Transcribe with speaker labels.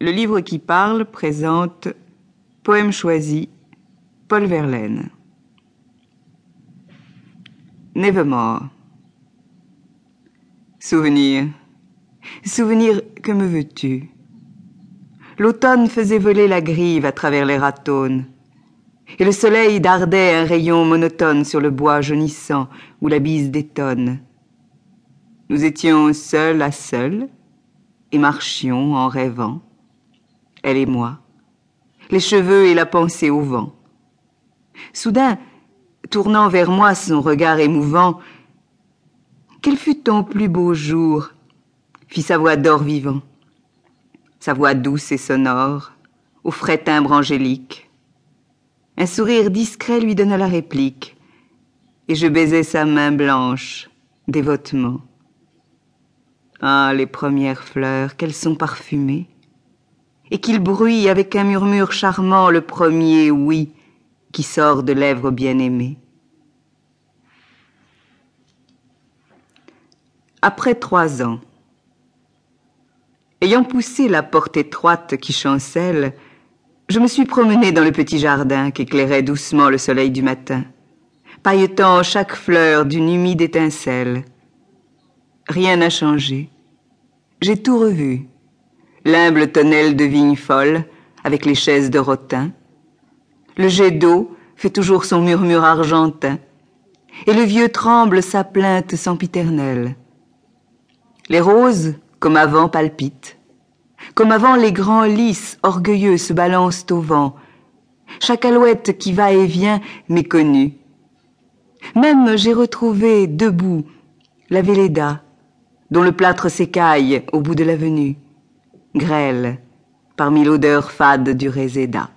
Speaker 1: Le livre qui parle présente Poème choisi, Paul Verlaine. Nevermore. Souvenir. Souvenir, que me veux-tu? L'automne faisait voler la grive à travers les ratones, et le soleil dardait un rayon monotone sur le bois jaunissant où la bise détonne. Nous étions seuls à seuls et marchions en rêvant, elle et moi, les cheveux et la pensée au vent. Soudain, tournant vers moi son regard émouvant, quel fut ton plus beau jour? fit sa voix d'or vivant, sa voix douce et sonore, au frais timbre angélique. Un sourire discret lui donna la réplique, et je baisai sa main blanche, dévotement. Ah, les premières fleurs, qu'elles sont parfumées, et qu'il bruit avec un murmure charmant le premier oui qui sort de lèvres bien-aimées. Après trois ans, ayant poussé la porte étroite qui chancelle, je me suis promenée dans le petit jardin qu'éclairait doucement le soleil du matin, pailletant chaque fleur d'une humide étincelle. Rien n'a changé. J'ai tout revu. L'humble tonnelle de vigne folle, avec les chaises de rotin. Le jet d'eau fait toujours son murmure argentin, et le vieux tremble sa plainte sempiternelle. Les roses, comme avant, palpitent. Comme avant, les grands lys orgueilleux se balancent au vent. Chaque alouette qui va et vient m'est connue. Même j'ai retrouvé debout la Véléda, dont le plâtre s'écaille au bout de l'avenue, grêle parmi l'odeur fade du réséda.